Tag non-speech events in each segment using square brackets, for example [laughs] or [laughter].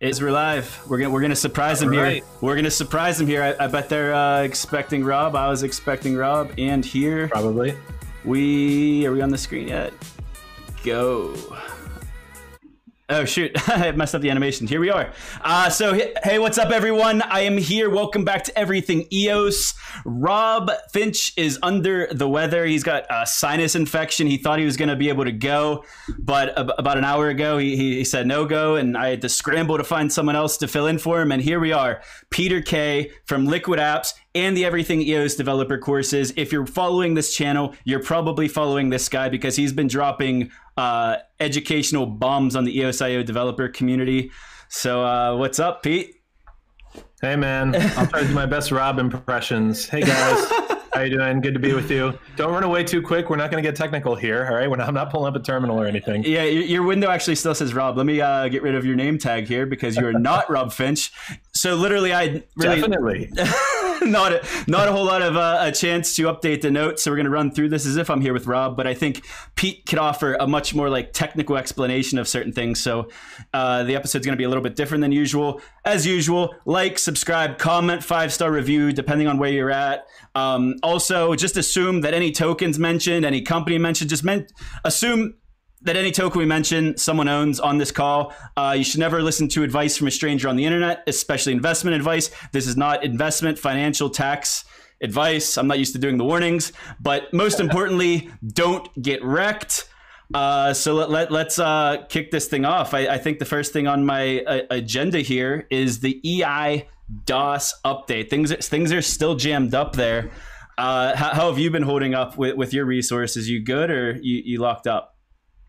Is we're live. We're gonna we're gonna surprise them Right. here. We're gonna surprise them here. I, I bet they're uh, expecting Rob. I was expecting Rob, and here Probably. we are we on the screen yet? Go. Oh shoot! [laughs] I messed up the animation. Here we are. Uh, so hey- what's up, everyone? I am here. Welcome back to Everything EOS. Rob Finch is under the weather. He's got a sinus infection. He thought he was going to be able to go, but ab- about an hour ago, he, he said no go, and I had to scramble to find someone else to fill in for him. And here we are, Peter K from Liquid Apps and the Everything EOS developer courses. If you're following this channel, you're probably following this guy because he's been dropping uh, educational bombs on the EOSIO developer community. So, uh, what's up, Pete? Hey man, I'll try to do my best Rob impressions. Hey guys, [laughs] how you doing? Good to be with you. Don't run away too quick. We're not going to get technical here. All right, We're not, I'm not pulling up a terminal or anything. Yeah, your, your window actually still says Rob. Let me uh, get rid of your name tag here because you are not Rob Finch. So, literally, I really Definitely. [laughs] not a, not a whole lot of uh, a chance to update the notes. So we're going to run through this as if I'm here with Rob, but I think Pete could offer a much more like technical explanation of certain things. So uh, the episode's going to be a little bit different than usual. As usual, like, subscribe, comment, five star review, depending on where you're at. Um, also, just assume that any tokens mentioned, any company mentioned, just meant assume that any token we mention someone owns on this call. Uh, you should never listen to advice from a stranger on the internet, especially investment advice. This is not investment, financial, tax advice. I'm not used to doing the warnings, but most importantly, don't get wrecked. Uh, so let, let, let's uh, kick this thing off. I, I think the first thing on my uh, agenda here is the EI DOS update. Things, things are still jammed up there. Uh, how, how have you been holding up with, with your resources? You good or you, you locked up?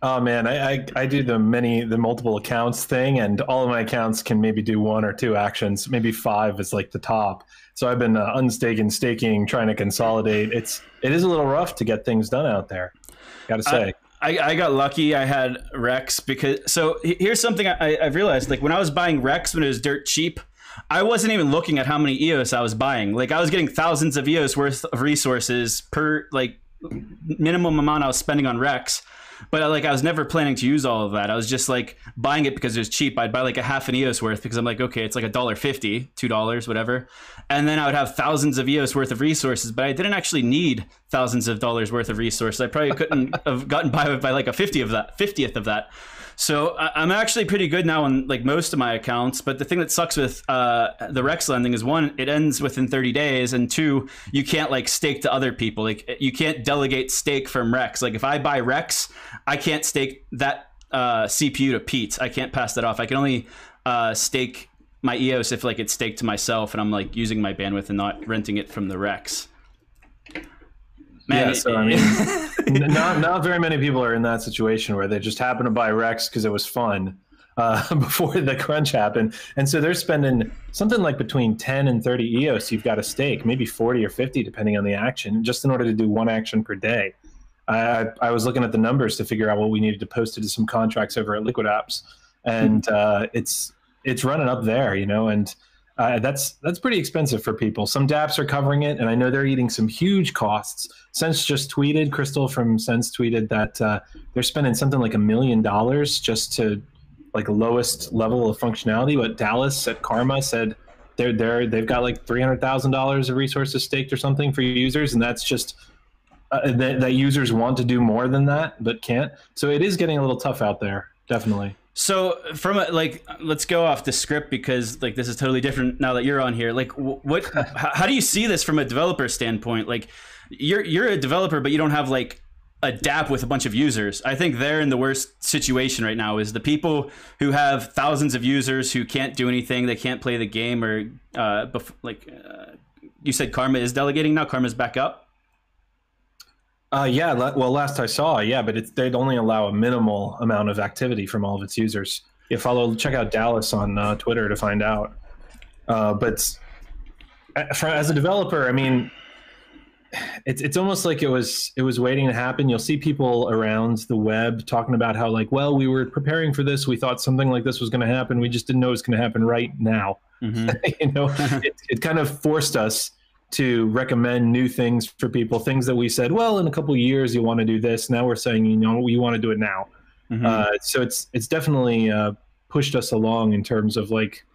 Oh man, I, I I do the many the multiple accounts thing, and all of my accounts can maybe do one or two actions. Maybe five is like the top. So I've been uh, unstaking, staking, trying to consolidate. It's it is a little rough to get things done out there. Got to say. I, I got lucky. I had Rex because so here's something I, I've realized. Like when I was buying Rex when it was dirt cheap, I wasn't even looking at how many EOS I was buying. Like I was getting thousands of EOS worth of resources per like minimum amount I was spending on Rex. But like I was never planning to use all of that. I was just like buying it because it was cheap. I'd buy like a half an EOS worth because I'm like, okay, it's like a dollar fifty, two dollars, whatever. And then I would have thousands of EOS worth of resources, but I didn't actually need thousands of dollars worth of resources. I probably couldn't [laughs] have gotten by with by like a fifty of that, fiftieth of that. So I- I'm actually pretty good now on like most of my accounts. But the thing that sucks with uh, the Rex lending is one, it ends within 30 days, and two, you can't like stake to other people. Like you can't delegate stake from Rex. Like if I buy Rex, I can't stake that uh, CPU to Pete. I can't pass that off. I can only uh, stake my EOS if like it's staked to myself, and I'm like using my bandwidth and not renting it from the Rex. Yeah, so I mean, [laughs] not not very many people are in that situation where they just happen to buy Rex because it was fun uh, [laughs] before the crunch happened, and so they're spending something like between ten and thirty EOS. You've got a stake, maybe forty or fifty, depending on the action, just in order to do one action per day. I, I I was looking at the numbers to figure out what we needed to post into some contracts over at Liquid Apps, and uh, it's it's running up there, you know, and uh, that's that's pretty expensive for people. Some DApps are covering it, and I know they're eating some huge costs. Sensay just tweeted, Crystal from Sensay tweeted that uh, they're spending something like a million dollars just to like lowest level of functionality. But Dallas at Karma said they're they're they've got like three hundred thousand dollars of resources staked or something for users, and that's just uh, that, that users want to do more than that but can't. So it is getting a little tough out there, definitely. So from a, like, let's go off the script because like this is totally different now that you're on here. Like, what? how do you see this from a developer standpoint? Like, you're you're a developer, but you don't have like a DApp with a bunch of users. I think they're in the worst situation right now. Is the people who have thousands of users who can't do anything, they can't play the game, or uh, bef- like uh, you said, Karma is delegating now. Karma's back up. Uh, yeah. Well, last I saw, yeah, but it's, they'd only allow a minimal amount of activity from all of its users. Yeah, follow, check out Dallas on uh, Twitter to find out. Uh, but for, as a developer, I mean, it's it's almost like it was it was waiting to happen. You'll see people around the web talking about how like, well, we were preparing for this. We thought something like this was going to happen. We just didn't know it was going to happen right now. Mhm. [laughs] you know, it, it kind of forced us to recommend new things for people, things that we said, well, in a couple of years you want to do this. Now we're saying, you know, we want to do it now. Mhm. Uh, so it's it's definitely uh, pushed us along in terms of like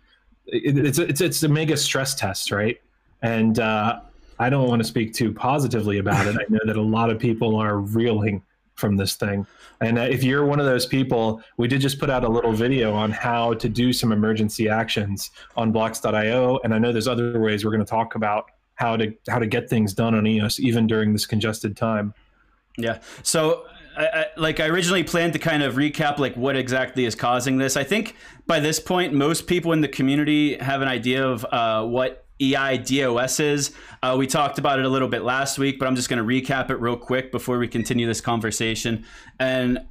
it, it's it's it's a mega stress test, right? And uh, I don't want to speak too positively about it. I know that a lot of people are reeling from this thing. And uh, if you're one of those people, we did just put out a little video on how to do some emergency actions on blocks.io. And I know there's other ways we're going to talk about how to how to get things done on EOS even during this congested time. Yeah. So I, I, like I originally planned to kind of recap like what exactly is causing this. I think by this point, most people in the community have an idea of uh, what EIDOS is. Uh, we talked about it a little bit last week, but I'm just going to recap it real quick before we continue this conversation. And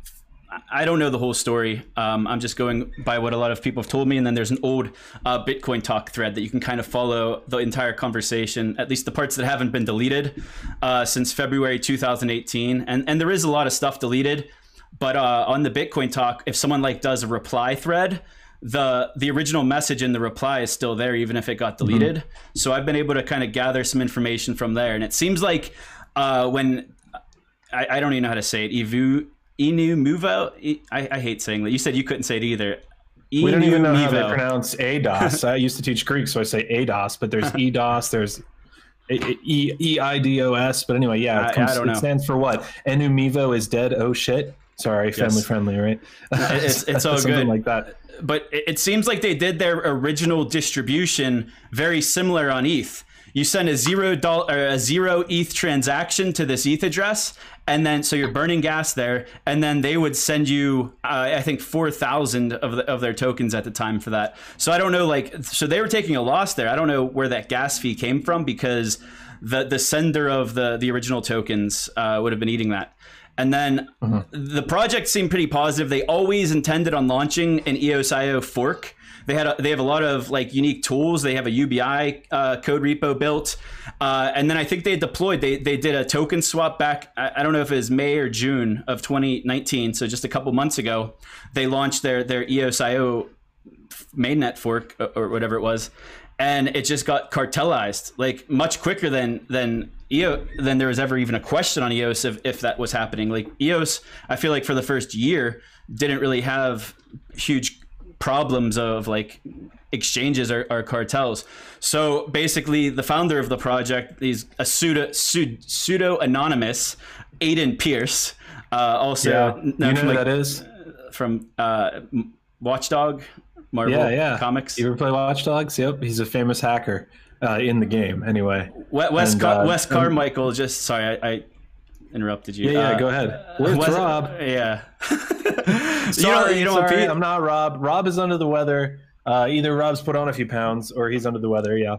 I don't know the whole story. Um, I'm just going by what a lot of people have told me. And then there's an old uh, Bitcoin talk thread that you can kind of follow the entire conversation, at least the parts that haven't been deleted uh, since February 2018. And and there is a lot of stuff deleted, but uh, on the Bitcoin talk, if someone like does a reply thread, the the original message in the reply is still there, even if it got deleted. Mm-hmm. So I've been able to kind of gather some information from there, and it seems like uh, when I, I, don't even know how to say it, Evu Inu Muvo. I, I hate saying that. You said you couldn't say it either. Inu we don't even know how they pronounce ADOS. [laughs] I used to teach Greek, so I say ADOS, but there's EDOS, there's E E I D O S. But anyway, yeah, it, comes, I, I it stands for what? Enu Enumivo is dead. Oh shit. Sorry, family yes. friendly, right? It's it's [laughs] all good like that. But it seems like they did their original distribution very similar on ETH. You send a zero dollar a zero ETH transaction to this ETH address, and then so you're burning gas there, and then they would send you, uh, I think, four thousand of the, of their tokens at the time for that. So I don't know, like, so they were taking a loss there. I don't know where that gas fee came from because the the sender of the the original tokens uh, would have been eating that. And then uh-huh. the project seemed pretty positive. They always intended on launching an EOS.io fork they had a, they have a lot of like unique tools. They have a UBI uh, code repo built, uh, and then I think they deployed. They they did a token swap back. I, I, don't know if it was May or June of 2019. So just a couple months ago, they launched their their EOS.io mainnet fork or whatever it was, and it just got cartelized like much quicker than than EOS than there was ever even a question on EOS if, if that was happening. Like EOS, I feel like for the first year didn't really have huge problems of like exchanges or, or, cartels. So basically, the founder of the project is a pseudo pseudo, pseudo anonymous Aiden Pearce. Uh, also, yeah. you know who like, that is from uh, Watchdog, Marvel yeah, yeah. comics. You ever play Watchdogs? Yep, he's a famous hacker uh, in the game. Anyway, Wes, and, Car- uh, Wes Carmichael. Just sorry, I, I interrupted you. Yeah, yeah, uh, go ahead. Where's Wes, Rob? [laughs] Yeah. [laughs] sorry, you don't, you sorry, I'm not Rob. Rob is under the weather. Uh, either Rob's put on a few pounds or he's under the weather. Yeah.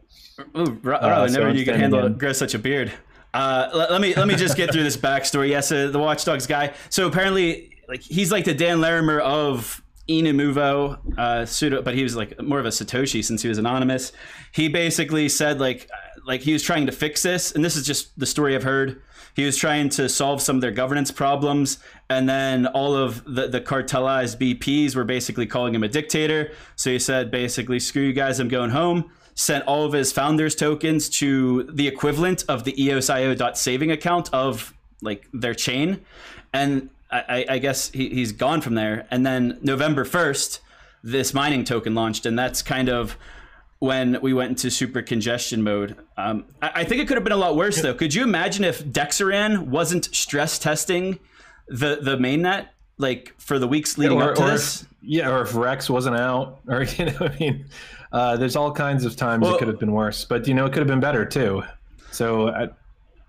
Ooh, Rob, uh, so never you can handle grow such a beard. Uh, let, let, me let me just get through this backstory. Yes, uh, the Watchdogs guy. So apparently, like he's like the Dan Larimer of Enumivo, uh, pseudo, but he was like more of a Satoshi since he was anonymous. He basically said like like he was trying to fix this, and this is just the story I've heard. He was trying to solve some of their governance problems, and then all of the, the cartelized BPs were basically calling him a dictator. So he said, basically, screw you guys, I'm going home. Sent all of his founders' tokens to the equivalent of the EOSIO.saving account of like their chain. And I, I guess he, he's gone from there. And then November 1st, this mining token launched, and that's kind of when we went into super congestion mode. Um, I, I, think it could have been a lot worse though. Could you imagine if Dexeran wasn't stress testing the the mainnet like for the weeks leading or, up to or this? If, yeah, or if Rex wasn't out, [laughs] or you know, I mean, uh, there's all kinds of times well, it could have been worse. But you know, it could have been better too. So.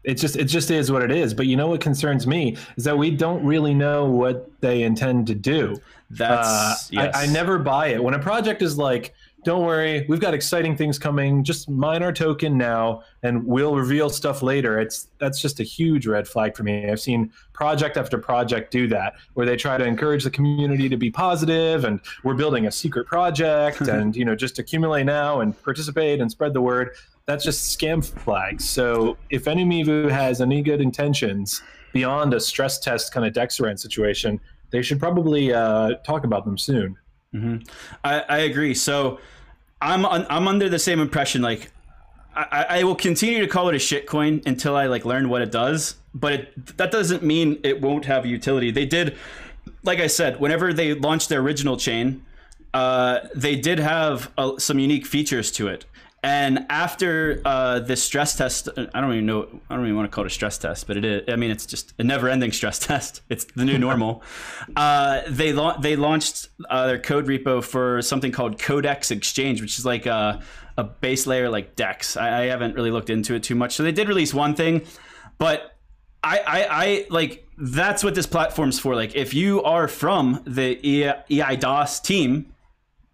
It just it just is what it is. But you know what concerns me is that we don't really know what they intend to do. That's uh, yes. I, I never buy it when a project is like don't worry, we've got exciting things coming. Just mine our token now, and we'll reveal stuff later. It's that's just a huge red flag for me. I've seen project after project do that, where they try to encourage the community to be positive, and we're building a secret project, and you know just accumulate now and participate and spread the word. That's just scam flags. So if Enumivo has any good intentions beyond a stress test kind of Dexeran situation, they should probably uh, talk about them soon. Mm-hmm. I, I agree. So I'm I'm under the same impression. Like, I, I will continue to call it a shitcoin until I like learn what it does. But it, that doesn't mean it won't have utility. They did, like I said, whenever they launched their original chain, uh, they did have uh, some unique features to it. And after uh, this stress test, I don't even know, I don't even want to call it a stress test, but it is. I mean, it's just a never-ending stress [laughs] test. It's the new normal. [laughs] uh, they la- they launched uh, their code repo for something called Codex Exchange, which is like a, a base layer like Dex. I, I haven't really looked into it too much. So they did release one thing, but I, I, I like that's what this platform's for. Like, if you are from the EIDOS team,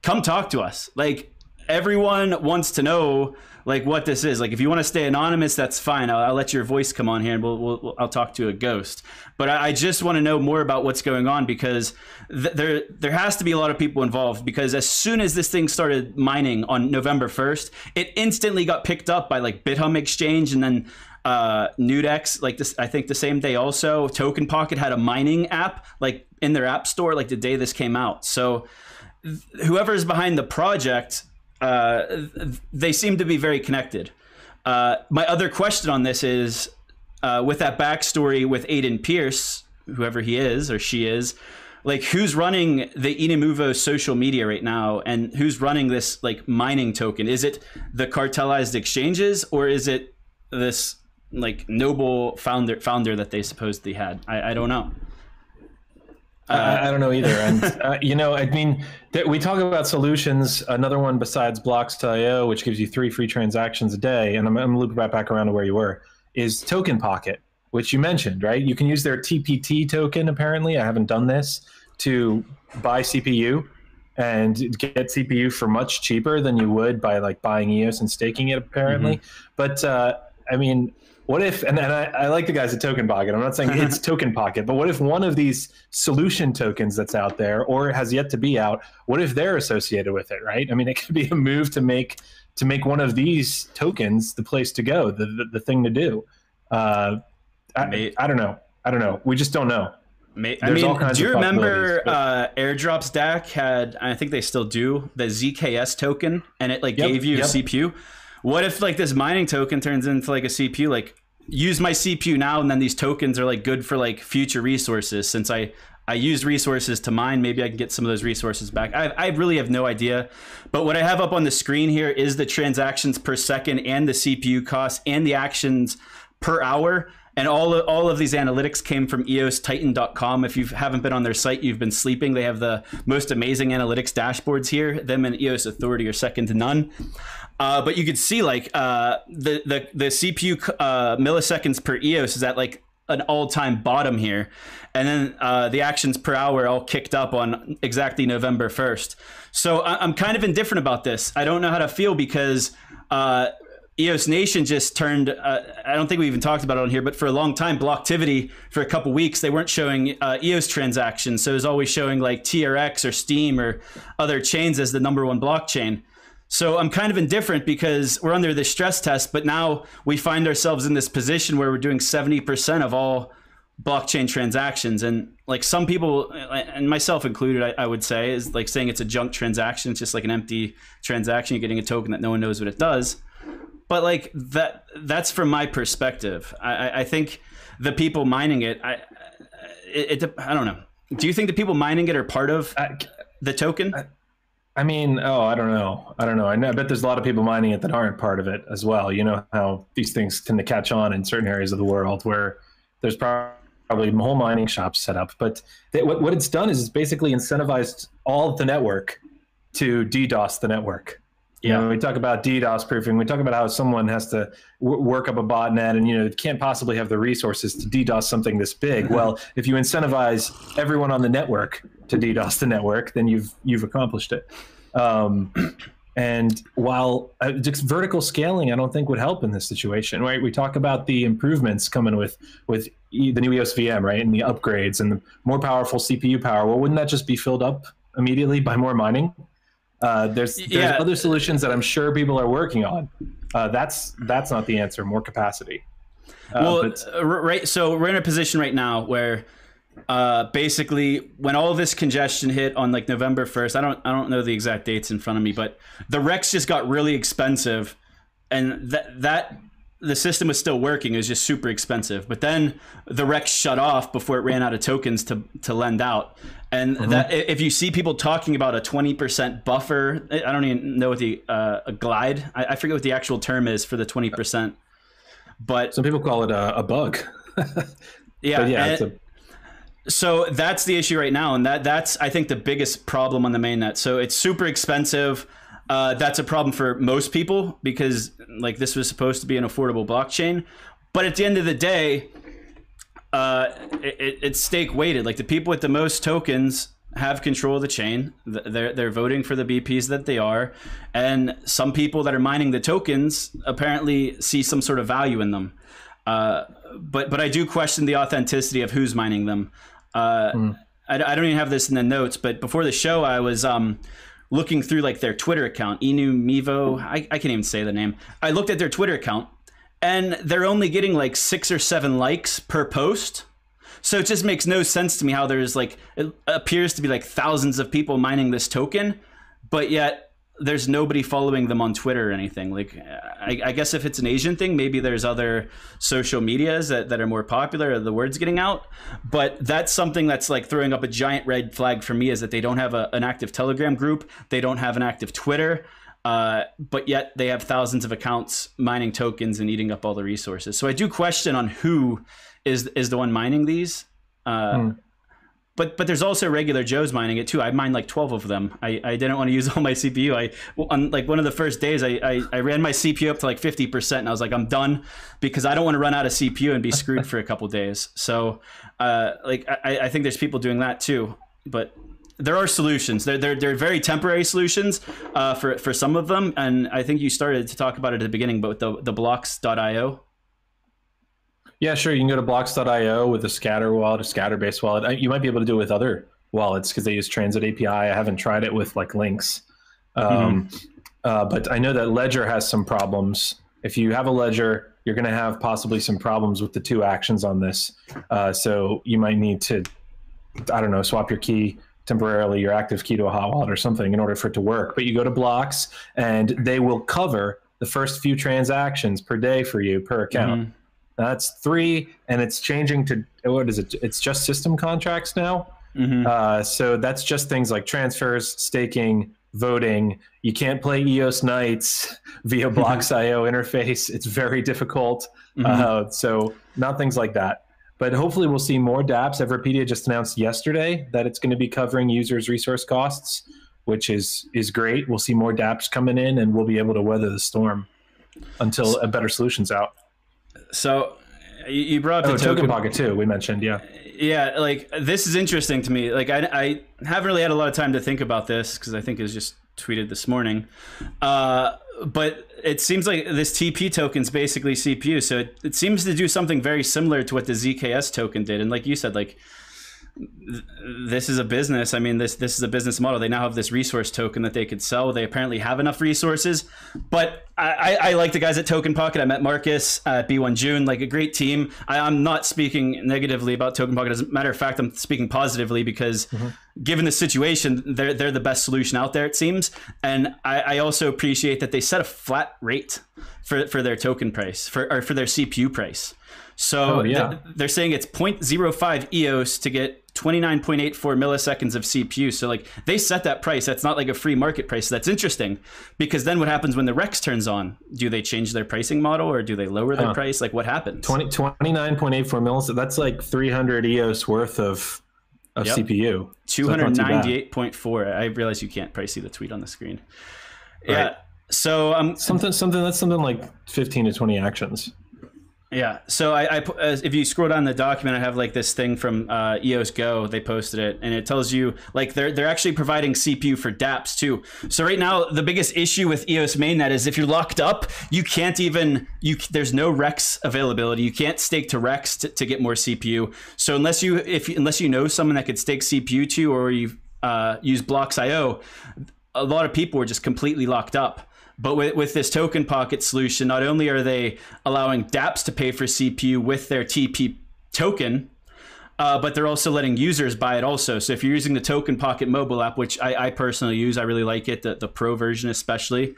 come talk to us. Like, everyone wants to know like what this is. Like if you want to stay anonymous, that's fine. I'll, I'll let your voice come on here, and we'll, we'll I'll talk to a ghost. But I, I, just want to know more about what's going on because th- there there has to be a lot of people involved. Because as soon as this thing started mining on November first, it instantly got picked up by like Bithumb Exchange, and then uh, Newdex, like this, I think the same day also. Token Pocket had a mining app like in their app store like the day this came out. So whoever is behind the project uh, they seem to be very connected. Uh, my other question on this is uh, with that backstory with Aiden Pearce, whoever he is or she is, like who's running the Enumivo social media right now and who's running this like mining token? Is it the cartelized exchanges or is it this like noble founder founder that they supposedly had? I, I don't know. I, I, don't know either. And [laughs] uh, you know, I mean, th- we talk about solutions. Another one besides Blocks.io, which gives you three free transactions a day, and I'm, I'm looping right back around to where you were, is Token Pocket, which you mentioned, right? You can use their TPT token. Apparently, I haven't done this to buy CPU and get CPU for much cheaper than you would by like buying EOS and staking it. Apparently, mm-hmm. but uh, I mean, what if and, and I, I, like the guys at token pocket i'm not saying it's [laughs] token pocket but what if one of these solution tokens that's out there or has yet to be out what if they're associated with it right i mean it could be a move to make to make one of these tokens the place to go the the, the thing to do uh, I, I, don't know i don't know we just don't know I mean, do you remember uh, airdrops DAC had? I think they still do the ZKS token, and it like yep, gave you yep. CPU. What if like this mining token turns into like a CPU? Like use my CPU now, and then these tokens are like good for like future resources. Since I I used resources to mine, maybe I can get some of those resources back. I, I really have no idea. But what I have up on the screen here is the transactions per second and the CPU cost and the actions per hour. And all of, all of these analytics came from eostitan.com. If you haven't been on their site, you've been sleeping. They have the most amazing analytics dashboards here. Them and EOS Authority are second to none. Uh, but you could see like uh, the the the CPU uh, milliseconds per EOS is at like an all time bottom here, and then uh, the actions per hour all kicked up on exactly November first. So I- am kind of indifferent about this. I don't know how to feel because. Uh, EOS Nation just turned. Uh, I don't think we even talked about it on here, but for a long time, Blocktivity for a couple weeks they weren't showing uh, EOS transactions, so it was always showing like TRX or Steem or other chains as the number one blockchain. So I'm kind of indifferent because we're under this stress test, but now we find ourselves in this position where we're doing 70% of all blockchain transactions. And like some people, and myself included, I, I, would say, is like saying it's a junk transaction. It's just like an empty transaction. You're getting a token that no one knows what it does. But like that, that's from my perspective. I, I think the people mining it, I, it, it, I don't know. Do you think the people mining it are part of the token? I, mean, oh, I don't know. I don't know. I, know, I bet there's a lot of people mining it that aren't part of it as well. You know how these things tend to catch on in certain areas of the world where there's probably whole mining shops set up. But they, what, what it's done is it's basically incentivized all the network to DDoS the network. You yeah. know, we talk about DDoS proofing. We talk about how someone has to w- work up a botnet, and you know, can't possibly have the resources to DDoS something this big. well, if you incentivize everyone on the network to DDoS the network, then you've you've accomplished it. Um, and while uh, just vertical scaling, I don't think would help in this situation. Right? We talk about the improvements coming with with the new EOS VM, right, and the upgrades and the more powerful CPU power. Well, wouldn't that just be filled up immediately by more mining? Uh, there's there's yeah. other solutions that I'm sure people are working on. Uh, that's that's not the answer. More capacity. Uh, well, but... Uh, right. So we're in a position right now where uh, basically when all this congestion hit on like November 1st, I don't I don't know the exact dates in front of me, but the REX just got really expensive, and that that the system was still working. It was just super expensive. But then the REX shut off before it ran out of tokens to to lend out, And that if you see people talking about a 20% buffer, I don't even know what the uh, a glide. I, I forget what the actual term is for the 20%. But Some people call it a, a bug. [laughs] yeah, But yeah, a, so that's the issue right now, and that that's I think the biggest problem on the mainnet. So it's super expensive. Uh, that's a problem for most people because like this was supposed to be an affordable blockchain, but at the end of the day, uh, it, it- it's stake weighted. Like the people with the most tokens have control of the chain. They're they're voting for the BPs that they are, and some people that are mining the tokens apparently see some sort of value in them. Uh, but but I do question the authenticity of who's mining them. Uh, I, I don't even have this in the notes, but before the show, I was um, looking through like their Twitter account, Inu Mivo. I, I can't even say the name. I looked at their Twitter account, and they're only getting like six or seven likes per post. So it just makes no sense to me how there's like it appears to be like thousands of people mining this token, but yet there's nobody following them on Twitter or anything. Like I, I guess if it's an Asian thing, maybe there's other social medias that, that are more popular the word's getting out. But that's something that's like throwing up a giant red flag for me is that they don't have a, an active Telegram group, they don't have an active Twitter. Uh, but yet they have thousands of accounts mining tokens and eating up all the resources. So I do question on who is is the one mining these. Uh, But but there's also regular Joes mining it too. I mined like 12 of them. I, I didn't want to use [laughs] all my CPU. I on like one of the first days I, I, I ran my CPU up to like 50% and I was like I'm done because I don't want to run out of CPU and be screwed for a couple [laughs] days. So uh, like I, I think there's people doing that too. But there are solutions. They're, they're, they're very temporary solutions uh, for, for some of them. And I think you started to talk about it at the beginning, but with the, the blocks.io. yeah, sure. You can go to blocks.io with a scatter wallet, a scatter based wallet. You might be able to do it with other wallets because they use Transit API. I haven't tried it with like Lynx. Um, uh, but I know that Ledger has some problems. If you have a Ledger, you're going to have possibly some problems with the two actions on this. Uh, so you might need to, I don't know, swap your key temporarily, your active key to a hot wallet or something in order for it to work. But you go to blocks and they will cover the first few transactions per day for you per account. That's three, and it's changing to what is it? It's just system contracts now. Mhm. Uh, so that's just things like transfers, staking, voting. You can't play EOS Knights [laughs] via Blocks.io interface. It's very difficult. Uh, so not things like that. But hopefully we'll see more dApps. Everpedia just announced yesterday that it's going to be covering users' resource costs, which is is great. We'll see more dApps coming in, and we'll be able to weather the storm until a better solution's out. So you- brought up Oh, the Token token Pocket too. We mentioned, yeah. yeah like this is interesting to me like i, I haven't really had a lot of time to think about this because i think it was just tweeted this morning uh, but it seems like this tp token is basically cpu so it, it seems to do something very similar to what the zks token did and like you said like this is a business. I mean, this this is a business model. They now have this resource token that they could sell. They apparently have enough resources. But I, I, I like the guys at Token Pocket. I met Marcus uh, at B1 June, like a great team. I, I'm not speaking negatively about Token Pocket. As a matter of fact, I'm speaking positively because mm-hmm. given the situation, they're they're the best solution out there. It seems, and I, I also appreciate that they set a flat rate for for their token price for or for their CPU price. So Oh, yeah. th- they're saying it's 0.05 EOS to get 29.84 milliseconds of CPU. So like they set that price. That's not like a free market price. So that's interesting because then what happens when the Rex turns on? Do they change their pricing model or do they lower their Huh. price? Like what happens? 20, 29.84 milliseconds. That's like 300 EOS worth of, of Yep. CPU. So that's not too bad. 298.4. I realize you can't probably see the tweet on the screen. Yeah. So um, Something, something that's something like 15 to 20 actions. Yeah. So I, I if you scroll down the document, I have like this thing from uh, EOS Go. They posted it, and it tells you like they're they're actually providing CPU for DApps too. So right now, the biggest issue with EOS mainnet is if you're locked up, you can't even you there's no Rex availability. You can't stake to Rex to, to get more CPU. So unless you if unless you know someone that could stake CPU to, or you uh, use Blocks.io, a lot of people were just completely locked up. But with, with this token pocket solution, not only are they allowing dApps to pay for CPU with their TP token, uh, but they're also letting users buy it also. So if you're using the Token Pocket mobile app, which I, I personally use, I really like it, the, the pro version especially,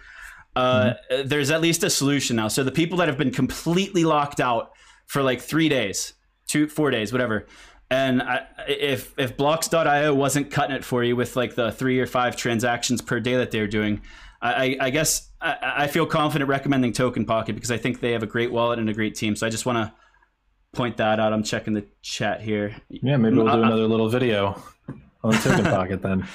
uh, there's at least a solution now. So the people that have been completely locked out for like three days, two, four days, whatever, And I, if if Blocks.io wasn't cutting it for you with like the three or five transactions per day that they're doing, I, I guess I, I, feel confident recommending Token Pocket because I think they have a great wallet and a great team. So I just want to point that out. I'm checking the chat here. Yeah, maybe we'll do uh, another little video on Token [laughs] Pocket then.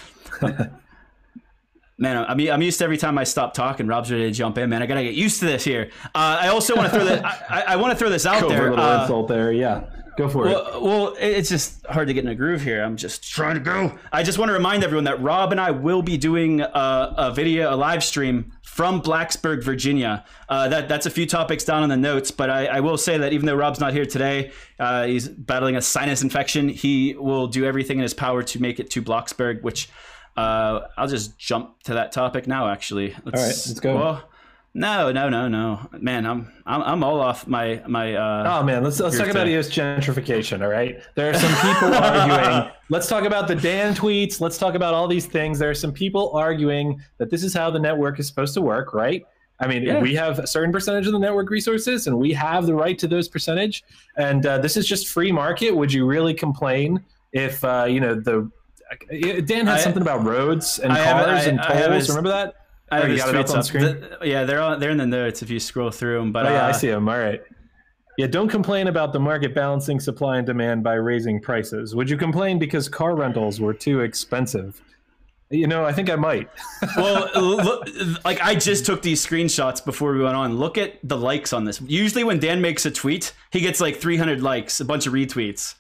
Man, I'm, I'm used to every time I stop talking, Rob's ready to jump in. Man, I gotta get used to this here. Uh, I also want to throw that. I, I want to throw this out Go there. A little uh, insult there, yeah. Go for well, it. Well, it's just hard to get in a groove here. I'm just trying to go. I just want to remind everyone that Rob and I will be doing a, a video, a live stream from Blacksburg, Virginia. Uh, that that's a few topics down in the notes, but I, I will say that even though Rob's not here today, uh, he's battling a sinus infection. He will do everything in his power to make it to Blacksburg, which uh, I'll just jump to that topic now. Actually, let's, all right, let's go. Well, no, no, no, no, man. I'm I'm, I'm all off my my. Uh, oh man, let's let's talk about EOS gentrification. All right, there are some people arguing. [laughs] Let's talk about the Dan tweets. Let's talk about all these things. There are some people arguing that this is how the network is supposed to work, right? I mean, yeah. we have a certain percentage of the network resources, and we have the right to those percentage. And uh, this is just free market. Would you really complain if uh, you know the Dan had something about roads and I cars and tolls. Remember that? I have oh, it on screen. The, yeah, they're all, they're in the notes if you scroll through them. But oh, yeah, uh, I see them. All right. Yeah, don't complain about the market balancing supply and demand by raising prices. Would you complain because car rentals were too expensive? You know, I think I might. [laughs] well, look, like I just took these screenshots before we went on. Look at the likes on this. Usually, when Dan makes a tweet, he gets like 300 likes, a bunch of retweets.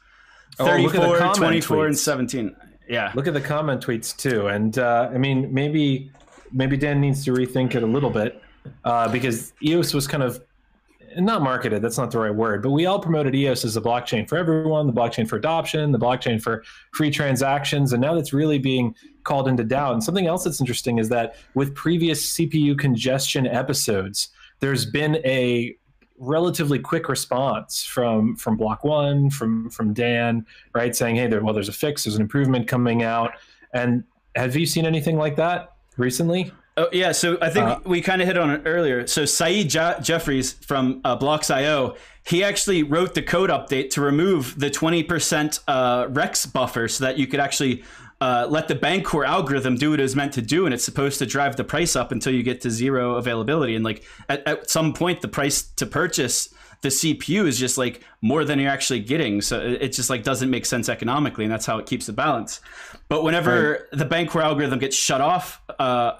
34, oh, 24, tweets. and 17 yeah look at the comment tweets too and uh, i mean maybe maybe dan needs to rethink it a little bit uh, because eos was kind of not marketed that's not the right word but we all promoted eos as a blockchain for everyone the blockchain for adoption the blockchain for free transactions and now that's really being called into doubt. And something else that's interesting is that with previous cpu congestion episodes there's been a relatively quick response from from block one from from dan right saying hey there well there's a fix there's an improvement coming out. And have you seen anything like that recently Oh yeah, so I think uh, we kind of hit on it earlier. So Syed Je- Jeffries from uh, Blocks.io, he actually wrote the code update to remove the 20% uh, Rex buffer so that you could actually uh, let the Bancor algorithm do what it's meant to do, and it's supposed to drive the price up until you get to zero availability. And like at, at some point, the price to purchase the CPU is just like more than you're actually getting. So it just like doesn't make sense economically, and that's how it keeps the balance. But whenever right. the Bancor algorithm gets shut off uh,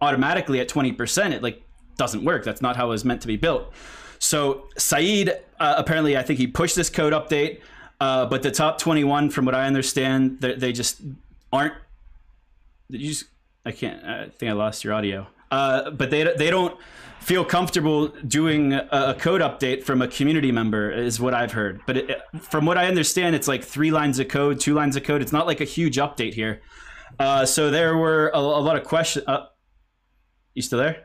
automatically at 20%, it like doesn't work. That's not how it was meant to be built. So Syed, uh, apparently, I think he pushed this code update, uh, but the top 21, from what I understand, they just aren't you just I can't I think I lost your audio. Uh, but they they don't feel comfortable doing a, a, code update from a community member is what I've heard. But it, from what I understand, it's like three lines of code, two lines of code. It's not like a huge update here. Uh, so there were a, a lot of questions. Uh, you still there?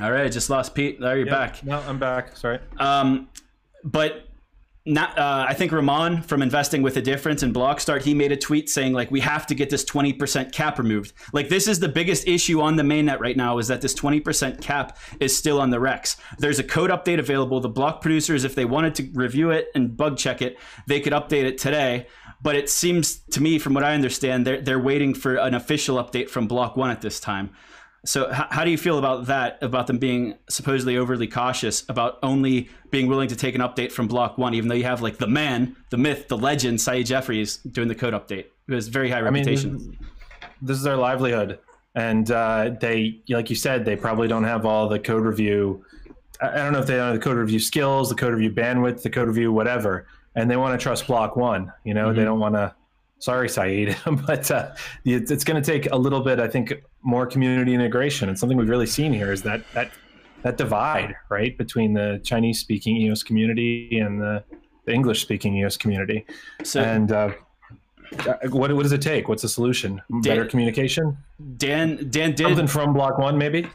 All right, just lost Pete. There you're back. No, I'm back. Sorry. Um, but not, uh, I think Ramon from Investing with a Difference and Blockstart, he made a tweet saying like we have to get this 20% cap removed. Like this is the biggest issue on the mainnet right now is that this 20% cap is still on the Rex. There's a code update available. The block producers, if they wanted to review it and bug check it, they could update it today. But it seems to me, from what I understand, they're they're waiting for an official update from Block One at this time. So h- how do you feel about that? About them being supposedly overly cautious about only being willing to take an update from Block One, even though you have like the man, the myth, the legend, Syed Jeffries doing the code update, who has very high reputation. I mean, this is their livelihood, and uh, they, like you said, they probably don't have all the code review. I don't know if they don't have the code review skills, the code review bandwidth, the code review whatever, and they want to trust Block One. You know, mm-hmm. they don't want to sorry, Syed, [laughs] but uh, it's, it's going to take a little bit, I think, more community integration. And something we've really seen here is that that that divide, right, between the Chinese-speaking EOS community and the, the English-speaking EOS community. So, and uh, uh, what what does it take? What's the solution? Dan, Better communication. Dan Dan did something from Block One, maybe.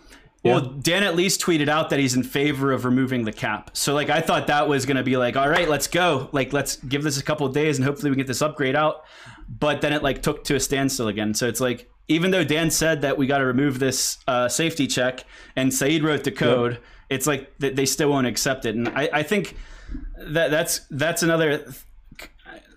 Well, yeah. Dan at least tweeted out that he's in favor of removing the cap. So like I thought that was going to be like, all right, let's go. Like let's give this a couple of days and hopefully we get this upgrade out. But then it like took to a standstill again. So it's like even though Dan said that we got to remove this uh, safety check and Syed wrote the code, yep. it's like they still won't accept it. And I, I think that that's that's another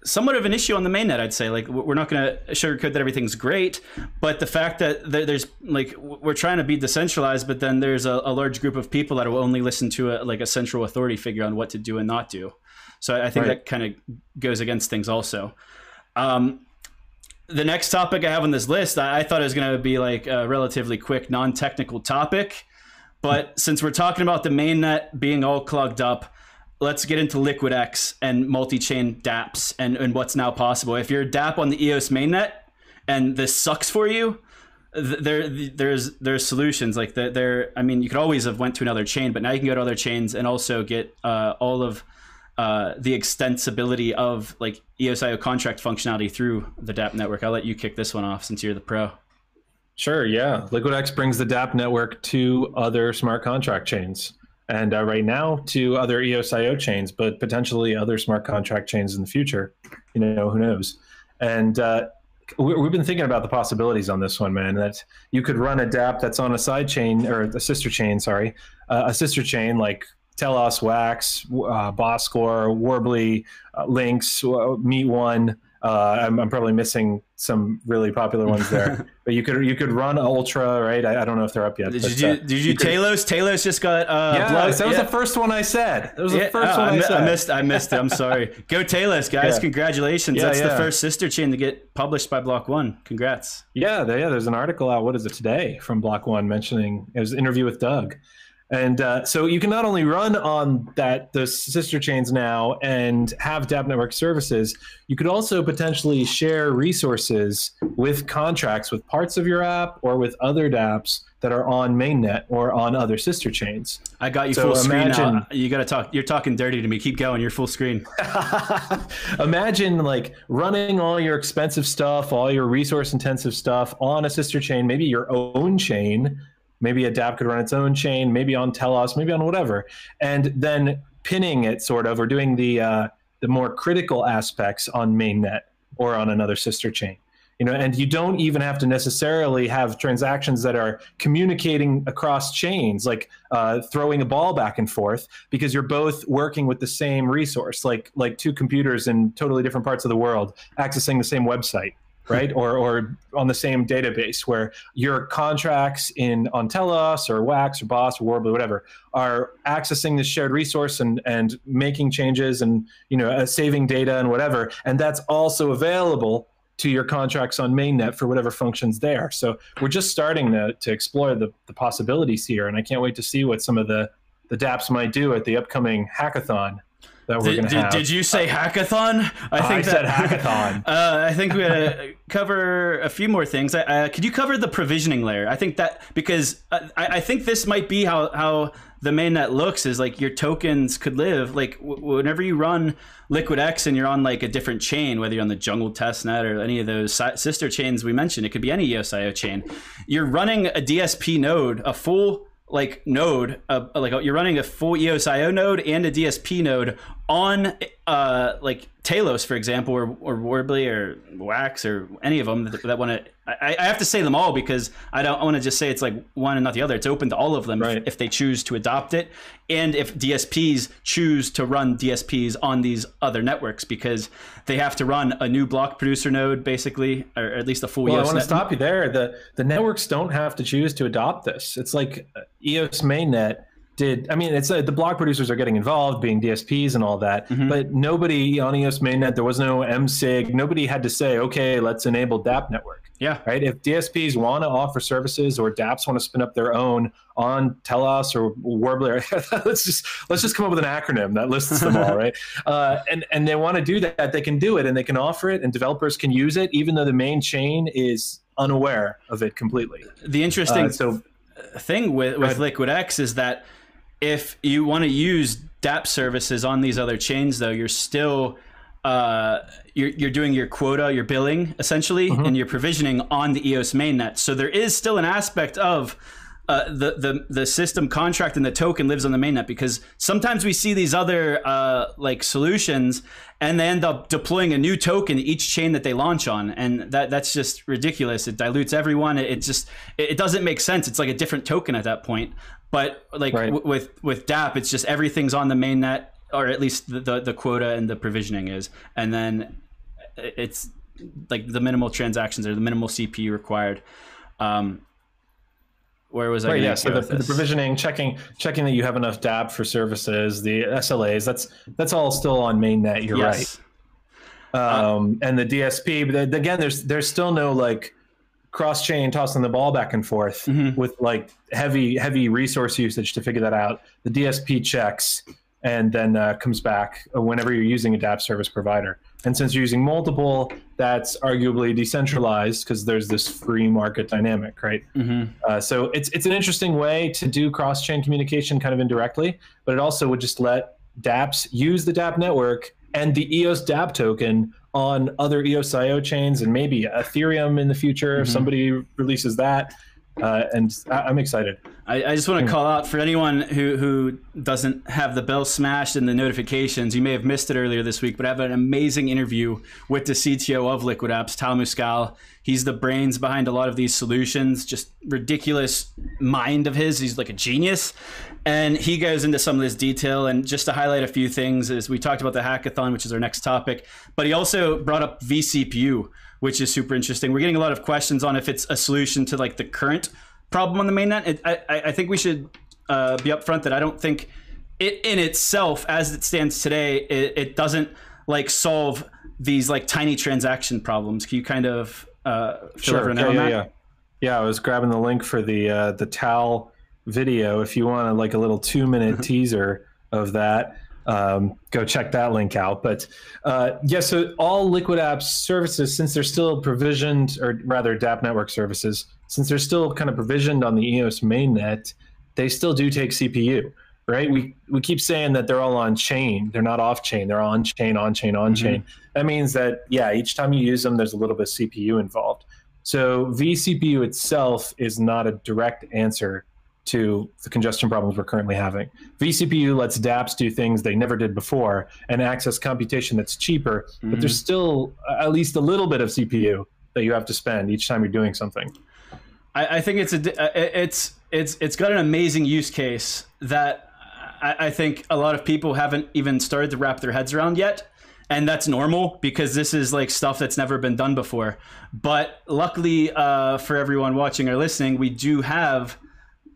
somewhat of an issue on the mainnet. I'd say like we're not going to sugarcoat that everything's great, but the fact that there's like we're trying to be decentralized, but then there's a, a large group of people that will only listen to a, like a central authority figure on what to do and not do. So I think right. that kind of goes against things also. Um, the next topic I have on this list, I, thought it was going to be like a relatively quick, non-technical topic, but since we're talking about the mainnet being all clogged up, let's get into LiquidX and multi-chain DApps and, and what's now possible. If you're a DApp on the EOS mainnet and this sucks for you, there there's there's solutions like there. I mean, you could always have went to another chain, but now you can go to other chains and also get uh, all of uh, the extensibility of like EOSIO contract functionality through the DApp network. I'll let you kick this one off since you're the pro. Sure. Yeah, LiquidX brings the DApp network to other smart contract chains and uh, right now to other EOSIO chains, but potentially other smart contract chains in the future. You know, who knows? And uh, we, have been thinking about the possibilities on this one, man. That you could run a DApp that's on a side chain or a sister chain, sorry, uh, a sister chain like Telos, Wax, uh, Boscore, Worbli, uh, Lynx, uh, Meet One. Uh, I'm, I'm, probably missing some really popular ones there, [laughs] but you could you could run Ultra, right? I, I don't know if they're up yet. Did but, you uh, did you, you Telos? Could... Telos just got uh, yeah. Blood. That was yeah. the first one I said. That was yeah. the first oh, one I, I, said. I missed I missed it. I'm sorry. [laughs] Go Telos, guys! Yeah. Congratulations. That's the first sister chain to get published by Block One. Congrats. Yeah, yeah. There's an article out. What is it today from Block One mentioning it was an interview with Doug and uh, so you can not only run on that the sister chains now and have DApp network services, you could also potentially share resources with contracts with parts of your app or with other dApps that are on mainnet or on other sister chains. I got you so full imagine, screen now. You got to talk. You're talking dirty to me. Keep going. You're full screen. [laughs] imagine like running all your expensive stuff, all your resource intensive stuff on a sister chain, maybe your own chain Maybe a DApp could run its own chain, maybe on Telos, maybe on whatever, and then pinning it sort of or doing the uh, the more critical aspects on mainnet or on another sister chain. You know, and you don't even have to necessarily have transactions that are communicating across chains, like uh, throwing a ball back and forth, because you're both working with the same resource, like like two computers in totally different parts of the world accessing the same website right? or or on the same database where your contracts in on Telos or Wax or Boss or Worbli, whatever, are accessing this shared resource and and making changes and you know uh, saving data and whatever, and that's also available to your contracts on mainnet for whatever functions there. So we're just starting to to explore the, the possibilities here, and I can't wait to see what some of the the DApps might do at the upcoming hackathon that we're going to have. Did you say hackathon? I think I that, said hackathon. [laughs] uh, I think we gotta cover a few more things. Uh, could you cover the provisioning layer? I think that because uh, I, I, think this might be how how the mainnet looks is like your tokens could live like w- whenever you run Liquid X and you're on like a different chain, whether you're on the Jungle testnet or any of those sister chains we mentioned, it could be any EOSIO chain. You're running a DSP node, a full like node, uh, like you're running a full EOSIO node and a DSP node on uh, like Telos, for example, or, or Worbli or Wax or any of them that, that want to. I, I, have to say them all because I don't want to just say it's like one and not the other. It's open to all of them right. if, if, they choose to adopt it, and if DSPs choose to run DSPs on these other networks because they have to run a new block producer node, basically, or at least a full. Well, EOS I want to stop you there. the The networks don't have to choose to adopt this. It's like EOS mainnet did I mean it's uh, the block producers are getting involved, being DSPs and all that, mm-hmm. but nobody on EOS mainnet there was no MSIG. Nobody had to say, okay, let's enable dap network. Yeah. Right. If DSPs want to offer services or DApps want to spin up their own on Telos or Warbler, [laughs] let's just let's just come up with an acronym that lists them all, [laughs] right? Uh, and and they want to do that, they can do it and they can offer it, and developers can use it, even though the main chain is unaware of it completely. The interesting uh, so, thing with with LiquidX is that if you want to use DApp services on these other chains, though, you're still uh, you're, you're doing your quota, your billing essentially, mm-hmm. and your provisioning on the EOS mainnet. So there is still an aspect of uh, the, the the system contract and the token lives on the mainnet because sometimes we see these other uh, like solutions and they end up deploying a new token each chain that they launch on and that that's just ridiculous it dilutes everyone it, it just it doesn't make sense it's like a different token at that point but like right. w- with with DApp, it's just everything's on the mainnet or at least the, the, the quota and the provisioning is, and then it's like the minimal transactions or the minimal CPU required. Um, where was I? Right, yeah. So the, the provisioning, checking, checking that you have enough DApp for services, the SLAs. That's that's all still on mainnet. You're Yes. right. Um, and the DSP, but again, there's there's still no like cross chain tossing the ball back and forth Mhm. with like heavy heavy resource usage to figure that out. The DSP checks and then uh, comes back whenever you're using a DApp service provider. And since you're using multiple, that's arguably decentralized because there's this free market dynamic, right? Mhm. Uh, so it's it's an interesting way to do cross chain communication, kind of indirectly, but it also would just let DApps use the DApp network and the EOS DApp token on other E EOS IO chains and maybe Ethereum in the future if Mhm. somebody releases that. Uh, and I, I'm excited. I, I just want to hmm. call out for anyone who, who doesn't have the bell smashed and the notifications. You may have missed it earlier this week, but I have an amazing interview with the CTO of Liquid Apps, Tal Muskal. He's the brains behind a lot of these solutions. Just ridiculous mind of his. He's like a genius, and he goes into some of this detail. And just to highlight a few things, is we talked about the hackathon, which is our next topic, but he also brought up vCPU, which is super interesting. We're getting a lot of questions on if it's a solution to like the current problem on the mainnet. It, I, I I think we should uh, be upfront that I don't think it in itself, as it stands today, it, it doesn't like solve these like tiny transaction problems. Can you kind of uh, fill in Yeah, on yeah, that? yeah. Yeah, I was grabbing the link for the uh, the Tal video. If you want like a little two minute teaser of that, um, go check that link out. But uh, yeah, so all Liquid Apps services, since they're still provisioned, or rather DApp network services, since they're still kind of provisioned on the EOS mainnet, they still do take CPU. Right? We we keep saying that they're all on chain. They're not off chain. They're on chain, on chain, on chain. Mm-hmm. That means that yeah, each time you use them, there's a little bit of CPU involved. So vCPU itself is not a direct answer to the congestion problems we're currently having. vCPU lets dApps do things they never did before and access computation that's cheaper, but there's mm-hmm. still at least a little bit of CPU that you have to spend each time you're doing something. I, I think it's a uh, it- it's it's it's got an amazing use case that I, I think a lot of people haven't even started to wrap their heads around yet. And that's normal because this is like stuff that's never been done before. But luckily uh, for everyone watching or listening, we do have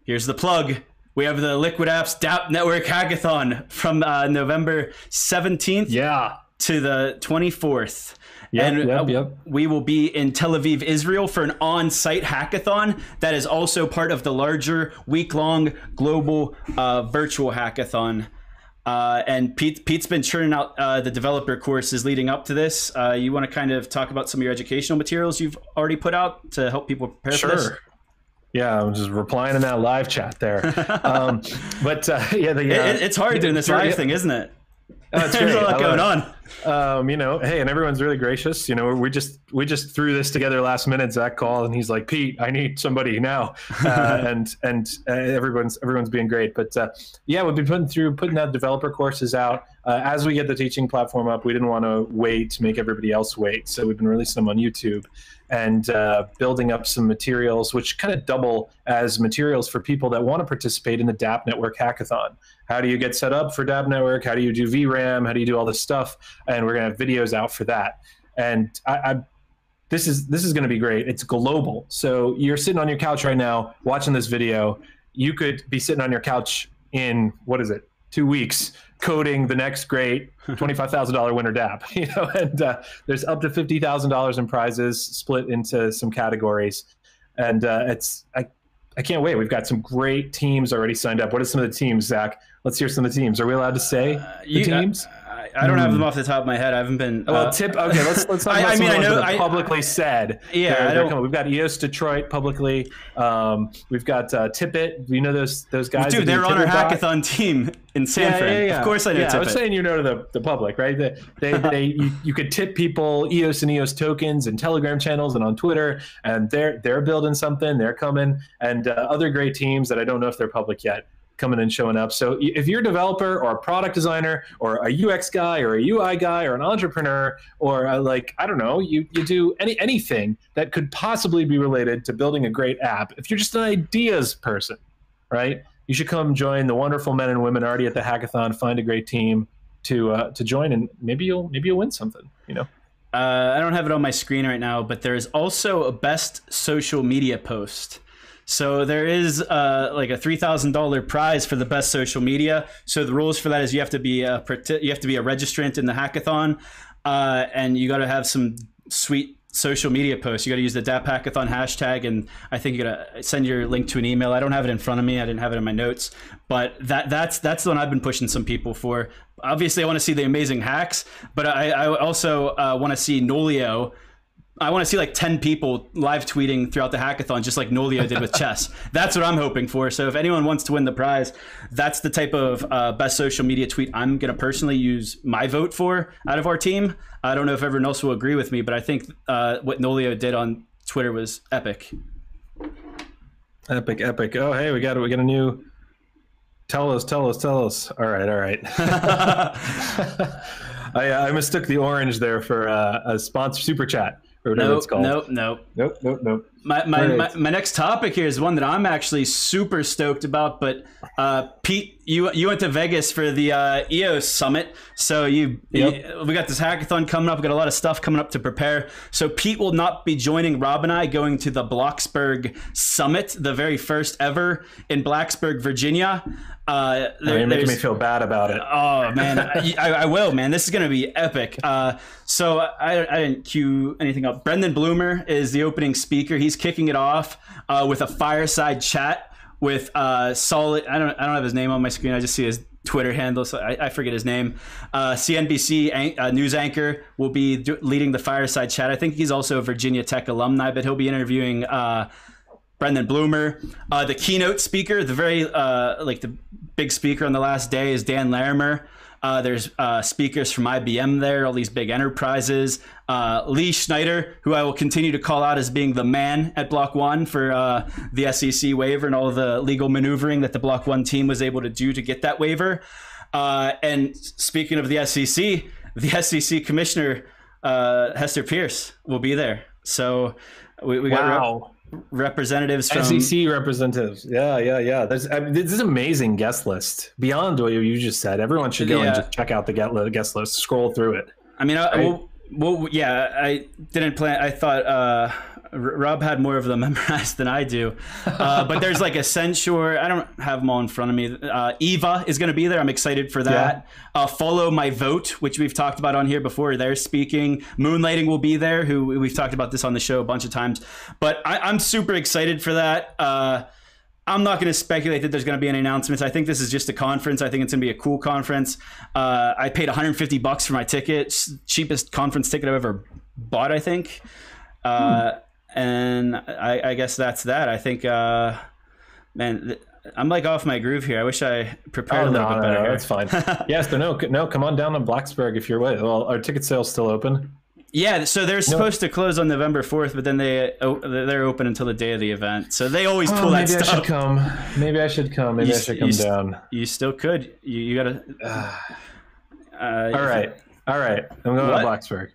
here's the plug. We have the Liquid Apps DApp Network Hackathon from uh, November 17th Yeah. To the 24th. Yep, and yep, uh, yep. we will be in Tel Aviv, Israel for an on site hackathon that is also part of the larger week long global uh, virtual hackathon. Uh, and Pete, Pete's been churning out uh, the developer courses leading up to this. Uh, you want to kind of talk about some of your educational materials you've already put out to help people prepare for this? Sure. Yeah, I'm just replying in that live chat there. [laughs] um, but uh, [laughs] yeah, the, It, it's hard doing this sure, live thing, isn't it? Oh, it's There's a lot going on. Um, you know, hey, and everyone's really gracious. You know, we just we just threw this together last minute. Zach called and he's like, Pete, I need somebody now, [laughs] uh, and and uh, everyone's everyone's being great. But uh, yeah, we've been putting through putting out developer courses out uh, as we get the teaching platform up. We didn't want to wait to make everybody else wait, so we've been releasing them on YouTube and uh, building up some materials, which kind of double as materials for people that want to participate in the DApp Network Hackathon. How do you get set up for DApp Network? How do you do VRAM? How do you do all this stuff? And we're gonna have videos out for that. And I, I this is this is gonna be great. It's global. So you're sitting on your couch right now watching this video. You could be sitting on your couch in what is it? Two weeks coding the next great [laughs] twenty-five thousand dollar winner DApp. [laughs] You know, and uh, there's up to fifty thousand dollars in prizes split into some categories, and uh, it's I. I can't wait. We've got some great teams already signed up. What are some of the teams, Zach? Let's hear some of the teams. Are we allowed to say the Uh, You- teams? I, I don't have them off the top of my head. I haven't been. well, uh, tip. Okay, let's let's talk [laughs] about I some mean, I know- that I- publicly said. Yeah, They're- I they're. We've got EOS Detroit publicly. Um, we've got uh, Tippet. Do you know those those guys? Dude, they're on our hackathon team in San Yeah, Fran. yeah, yeah. Of course I know yeah, I was saying you know to the, the public, right? They, they, [laughs] they you, you could tip people EOS and EOS tokens and Telegram channels and on Twitter, and they're they're building something. They're coming, and uh, other great teams that I don't know if they're public yet coming and showing up. So if you're a developer or a product designer or a UX guy or a UI guy or an entrepreneur or uh like I don't know, you you do any anything that could possibly be related to building a great app. If you're just an ideas person, right? You should come join the wonderful men and women already at the hackathon. Find a great team to uh, to join, and maybe you'll maybe you'll win something. You know. uh, I don't have it on my screen right now, but there's also a best social media post. So there is uh, like a three thousand dollar prize for the best social media. So the rules for that is you have to be a you have to be a registrant in the hackathon, uh, and you got to have some sweet social media posts. You got to use the DApp Hackathon hashtag, and I think you got to send your link to an email. I don't have it in front of me. I didn't have it in my notes, but that that's that's the one I've been pushing some people for. Obviously, I want to see the amazing hacks, but I, I also uh, want to see Nolio I want to see like 10 people live tweeting throughout the hackathon, just like Nolio did with chess. [laughs] That's what I'm hoping for. So if anyone wants to win the prize, that's the type of uh, best social media tweet I'm going to personally use my vote for out of our team. I don't know if everyone else will agree with me, but I think uh, what Nolio did on Twitter was epic. Epic, epic. Oh, hey, we got it. we got a new. Tell us, tell us, tell us. All right, all right. [laughs] [laughs] I, I mistook the orange there for uh, a sponsor super chat or whatever nope, it's called. Nope, nope, nope, nope, nope. My my, right. my, my next topic here is one that I'm actually super stoked about. But uh, Pete, you you went to Vegas for the uh, EOS summit, so you, yep. you, we got this hackathon coming up. We got a lot of stuff coming up to prepare. So Pete will not be joining Rob and I going to the Bloxburg summit, the very first ever in Blacksburg, Virginia. Uh, there, you're making me feel bad about it. Oh man, I, I, will, man. This is gonna be epic. Uh, so I, I didn't cue anything up. Brendan Blumer is the opening speaker. He's kicking it off uh, with a fireside chat with uh, solid. I don't I don't have his name on my screen. I just see his Twitter handle, so I, I forget his name. Uh, CNBC an- uh, news anchor will be leading the fireside chat. I think he's also a Virginia Tech alumni, but he'll be interviewing. Uh, Brendan Blumer. Uh, the keynote speaker, the very uh, like the big speaker on the last day is Dan Larimer. Uh, there's uh, speakers from IBM there, all these big enterprises. Uh, Lee Schneider, who I will continue to call out as being the man at Block One for uh, the SEC waiver and all the legal maneuvering that the Block One team was able to do to get that waiver. and speaking of the SEC, the [laughs] SEC commissioner Hester Peirce will be there. So we, we got. Wow representatives from SEC representatives. Yeah, yeah, yeah. There's I mean, this is amazing guest list beyond what you just said. Everyone should go yeah. and just check out the guest list. Scroll through it. I mean, I, well, well, yeah. I didn't plan. I thought uh, Rob had more of them [laughs] memorized than I do. Uh, but there's like Accenture. I don't have them all in front of me. Uh, Eva is going to be there. I'm excited for that. Yeah. Uh, Follow My Vote, which we've talked about on here before. They're speaking. Moonlighting will be there, who we've talked about this on the show a bunch of times. But I, am super excited for that. Uh, I'm not going to speculate that there's going to be any announcements. I think this is just a conference. I think it's going to be a cool conference. Uh, I paid 150 bucks for my ticket, cheapest conference ticket I've ever bought. I think. Uh, hmm and I, I guess that's that. I think, uh, man, I'm like off my groove here. I wish I prepared oh, a little no, bit better. No, no, that's fine. [laughs] yes, no, no, come on down to Blacksburg if you're with. Well, our ticket sale's still open. Yeah, so they're supposed to close on November fourth, but then they oh, they're open until the day of the event. So they always pull oh, that maybe stuff. Maybe I should come. Maybe I should come. Maybe you, I should come you, down. You still could. You, you gotta. [sighs] Uh, all right, all right. I'm going what? to Blacksburg.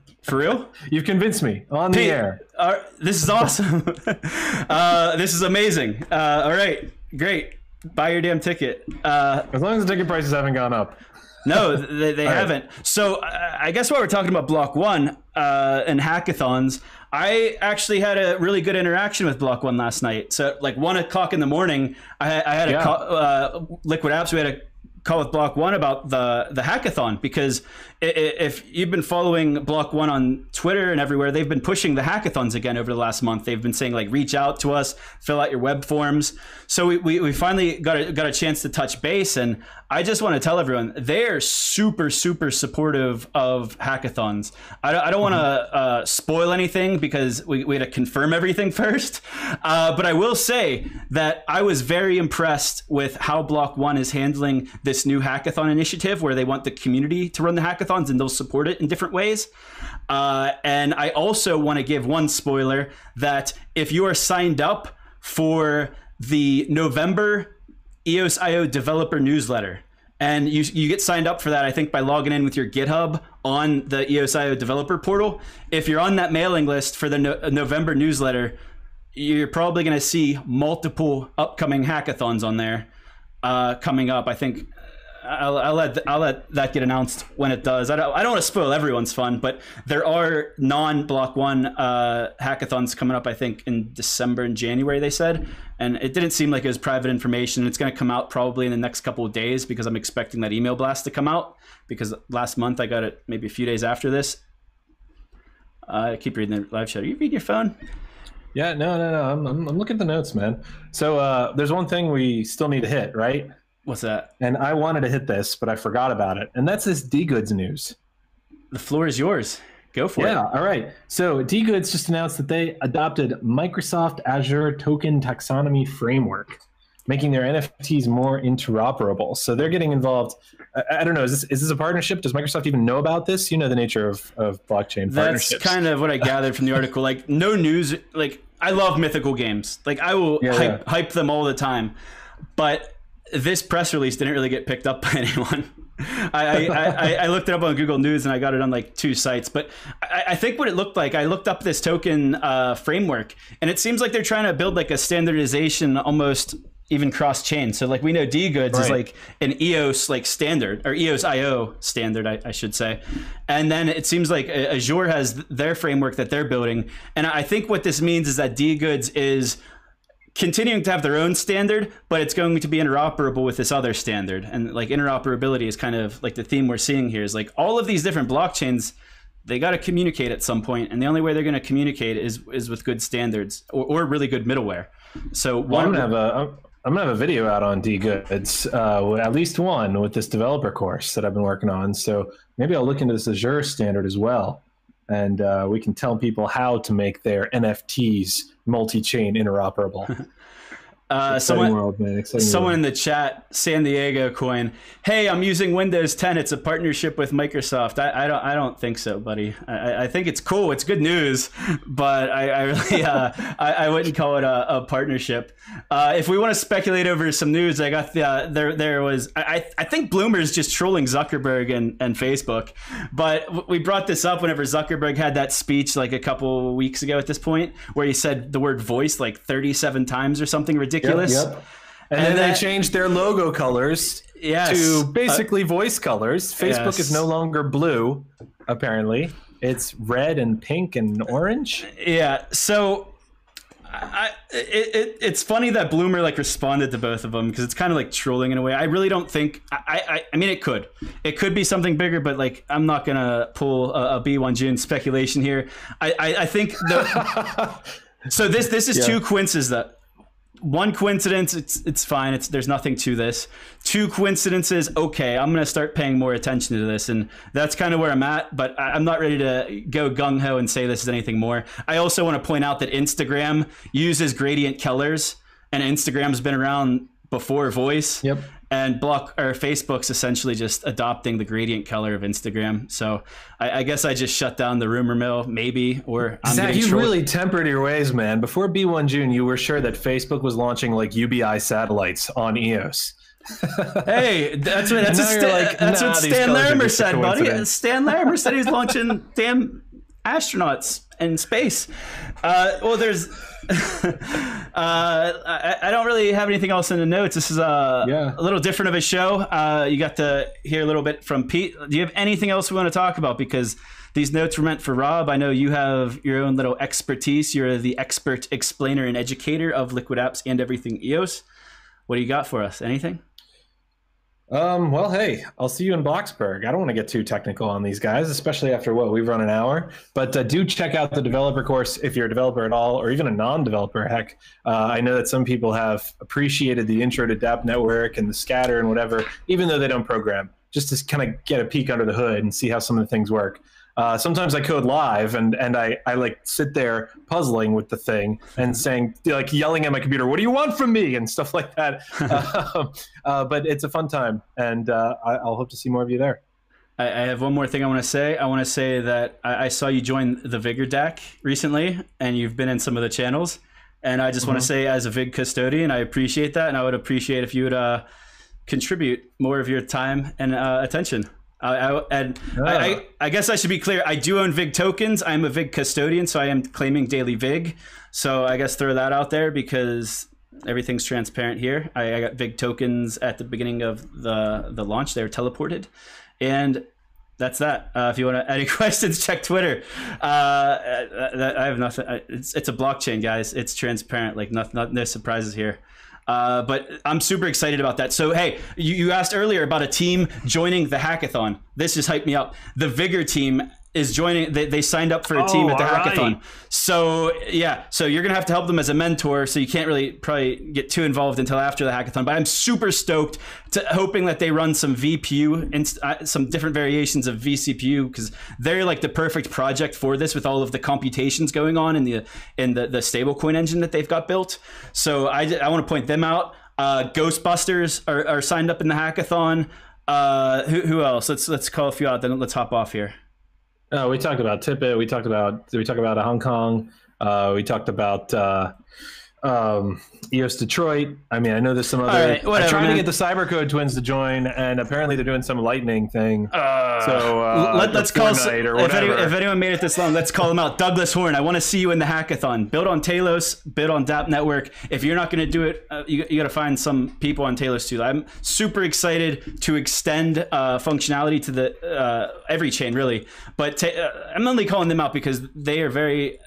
[laughs] For real? You've convinced me on the air. Uh, this is awesome. [laughs] uh, this is amazing. Uh, all right, great. Buy your damn ticket. Uh, as long as the ticket prices haven't gone up. no, they, [laughs] they haven't. Right. So I guess while we're talking about Block One uh, and hackathons, I actually had a really good interaction with Block One last night. So like one o'clock in the morning, I, I had a yeah. call, uh, Liquid Apps. We had a call with Block One about the the hackathon because if you've been following Block One on Twitter and everywhere, they've been pushing the hackathons again over the last month. They've been saying like, reach out to us, fill out your web forms. So we, we, we finally got a, got a chance to touch base, and I just want to tell everyone they're super super supportive of hackathons. I don't, I don't want to uh, spoil anything because we, we had to confirm everything [laughs] first, uh, but I will say that I was very impressed with how Block One is handling this new hackathon initiative, where they want the community to run the hackathon hackathons and they'll support it in different ways. Uh, and I also want to give one spoiler that if you are signed up for the November EOS.io developer newsletter, and you, you get signed up for that, I think, by logging in with your GitHub on the EOS.io developer portal. If you're on that mailing list for the no- November newsletter, you're probably going to see multiple upcoming hackathons on there uh, coming up. I think I'll, I'll let I'll let that get announced when it does. I don't I don't want to spoil everyone's fun, but there are non Block One uh, hackathons coming up. I think in December and January they said, and it didn't seem like it was private information. It's going to come out probably in the next couple of days because I'm expecting that email blast to come out because last month I got it maybe a few days after this. Uh, I keep reading the live chat. Are you reading your phone? Yeah, no, no, no. I'm, I'm, I'm looking at the notes, man. So uh, there's one thing we still need to hit, right? What's that? And I wanted to hit this, but I forgot about it. And that's this DGoods news. The floor is yours. Go for yeah, it. Yeah, all right. So DGoods just announced that they adopted Microsoft Azure Token Taxonomy Framework, making their NFTs more interoperable. So they're getting involved. I, I, don't know. Is this is this a partnership? Does Microsoft even know about this? You know the nature of, of blockchain partnerships. That's kind of what I gathered from the article. Like no news. Like I love mythical games. Like I will yeah, hype, yeah. hype them all the time, but this press release didn't really get picked up [laughs] by anyone. I, I, I, looked it up on Google News and I got it on like two sites. But I, I think what it looked like, I looked up this token uh, framework, and it seems like they're trying to build like a standardization almost even cross chain. So like we know DGoods right. is like an EOS like standard or EOS IO standard, I, I, should say. And then it seems like Azure has their framework that they're building. And I think what this means is that DGoods is continuing to have their own standard, but it's going to be interoperable with this other standard. And like interoperability is kind of like the theme we're seeing here is like all of these different blockchains, they got to communicate at some point, and the only way they're going to communicate is is with good standards or, or really good middleware. So well, one, I'm gonna have a I'm gonna have a video out on DGoods, uh, at least one with this developer course that I've been working on. So maybe I'll look into this Azure standard as well, and uh, we can tell people how to make their NFTs multi-chain interoperable. [laughs] Uh, someone, world, someone world. in the chat, San Diego coin. Hey, I'm using Windows 10. It's a partnership with Microsoft. I, I don't, I don't think so, buddy. I, I, think it's cool. It's good news, but I, I really, [laughs] uh, I, I, wouldn't call it a, a partnership. Uh, if we want to speculate over some news, I got the, uh, there, there was. I, I think Blumer's just trolling Zuckerberg and, and Facebook, but we brought this up whenever Zuckerberg had that speech like a couple weeks ago at this point, where he said the word voice like 37 times or something ridiculous ridiculous. Yep, yep. And, and, then that, they changed their logo colors yes, to basically uh, voice colors. Facebook yes. is no longer blue, apparently. It's red and pink and orange. Yeah. So I, it, it, it's funny that Blumer like responded to both of them because it's kind of like trolling in a way. I really don't think. I, I, I mean, it could, it could be something bigger, but like I'm not gonna pull a a B1 June speculation here. I, I, I think the. [laughs] so this this is yeah. two quinces that one coincidence it's it's fine. It's there's nothing to this. Two coincidences okay i'm to start paying more attention to this and that's kind of where i'm at but i'm not ready to go gung-ho and say this is anything more. I also want to point out that instagram uses gradient colors and instagram's been around before voice. Yep and block or Facebook's essentially just adopting the gradient color of Instagram. So I, I guess I just shut down the rumor mill, maybe, or I'm Zach, you really tempered your ways, man. Before B1 June, you were sure that Facebook was launching like UBI satellites on EOS. [laughs] hey, that's what that's, sta- like, that's nah, what Stan Larimer said, buddy. Stan Larimer said he's launching [laughs] damn astronauts in space. Uh, well, there's [laughs] I, I, don't really have anything else in the notes. This is a, yeah. a little different of a show. Uh, you got to hear a little bit from Pete. Do you have anything else we want to talk about? Because these notes were meant for Rob. I know you have your own little expertise. You're the expert explainer and educator of Liquid Apps and everything EOS. What do you got for us? Anything? Um, well, hey, I'll see you in Bloxburg. I don't want to get too technical on these guys, especially after what we've run an hour. But uh, do check out the developer course if you're a developer at all, or even a non-developer. Heck, uh, I know that some people have appreciated the intro to DApp Network and the scatter and whatever, even though they don't program, just to kind of get a peek under the hood and see how some of the things work. Uh, sometimes I code live and and I, I like sit there puzzling with the thing and [laughs] saying like yelling at my computer, "What do you want from me?" and stuff like that. uh, [laughs] uh, but it's a fun time, and uh, I, will hope to see more of you there. I, I have one more thing I want to say. I want to say that I, I, saw you join the Vigor DAC recently, and you've been in some of the channels. And I just mm-hmm. want to say, as a Vig custodian, I appreciate that, and I would appreciate if you would uh, contribute more of your time and uh. I, and I, I, I, guess I should be clear. I do own VIG tokens. I'm a VIG custodian, so I am claiming daily VIG. So I guess throw that out there because everything's transparent here. I, I got VIG tokens at the beginning of the the launch. They were teleported, and that's that. Uh, if you want to [laughs] any questions, check Twitter. Uh, I have nothing. It's it's a blockchain, guys. It's transparent. Like nothing. No surprises here. Uh, but I'm super excited about that. So, hey, you, you asked earlier about a team joining the hackathon. This just hyped me up. The Vigor team is joining they, they signed up for a team oh, at the hackathon. right. so yeah so you're gonna have to help them as a mentor so you can't really probably get too involved until after the hackathon but i'm super stoked to hoping that they run some vpu and uh, some different variations of vcpu because they're like the perfect project for this with all of the computations going on in the in the, the stablecoin engine that they've got built. So i, I want to point them out. Uh, ghostbusters are, are signed up in the hackathon. Uh, who, who else? Let's let's call a few out then let's hop off here uh, we talked about Tippett. We talked about we talked about Hong Kong. Uh, we talked about uh, um, EOS Detroit. I mean, I know there's some other. Right, whatever, I'm trying man. to get the Cybercode twins to join, and apparently they're doing some lightning thing. Uh, so uh, let, us call if, any, if, anyone made it this long, let's call them out. Douglas Horn, I want to see you in the hackathon. Build on Telos, build on DApp Network. If you're not going to do it, uh, you, you got to find some people on Telos too. I'm super excited to extend uh, functionality to the uh, every chain, really. But ta- uh, I'm only calling them out because they are very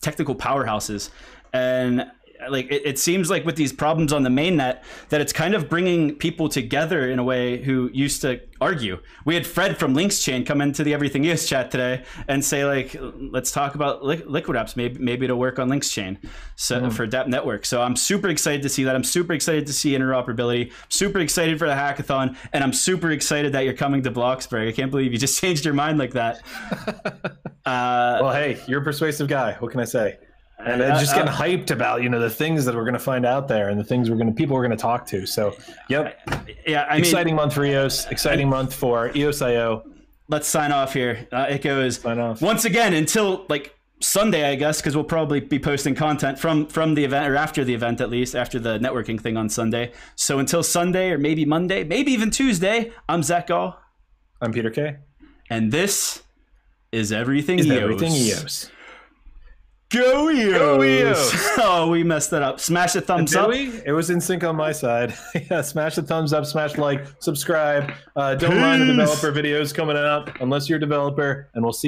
technical powerhouses and like it, it, seems like with these problems on the mainnet that it's kind of bringing people together in a way who used to argue. We had Fred from Lynx Chain come into the Everything EOS chat today and say like, let's talk about li- liquid apps. Maybe maybe it'll work on LynxChain so mm. for DApp Network. So I'm super excited to see that. I'm super excited to see interoperability. Super excited for the hackathon, and I'm super excited that you're coming to Bloxburg. I can't believe you just [laughs] changed your mind like that. [laughs] uh, well, hey, you're a persuasive guy. What can I say? And just getting hyped about you know the things that we're going to find out there and the things we're going to people we're going to talk to. So, yep, yeah, I exciting mean, month for EOS, exciting month for EOS.io. Let's sign off here. Uh, it goes sign off. once again until like Sunday, I guess, because we'll probably be posting content from from the event or after the event at least after the networking thing on Sunday. So until Sunday or maybe Monday, maybe even Tuesday, I'm Zach Gall. I'm Peter K. And this is everything is EOS. Everything EOS. Go Eos. Go Eos. [laughs] Oh, we messed that up. Smash the thumbs Did up. We? It was in sync on my side. [laughs] yeah, smash the thumbs up, smash like, subscribe. Uh, don't Peace. mind the developer videos coming out unless you're a developer, and we'll see.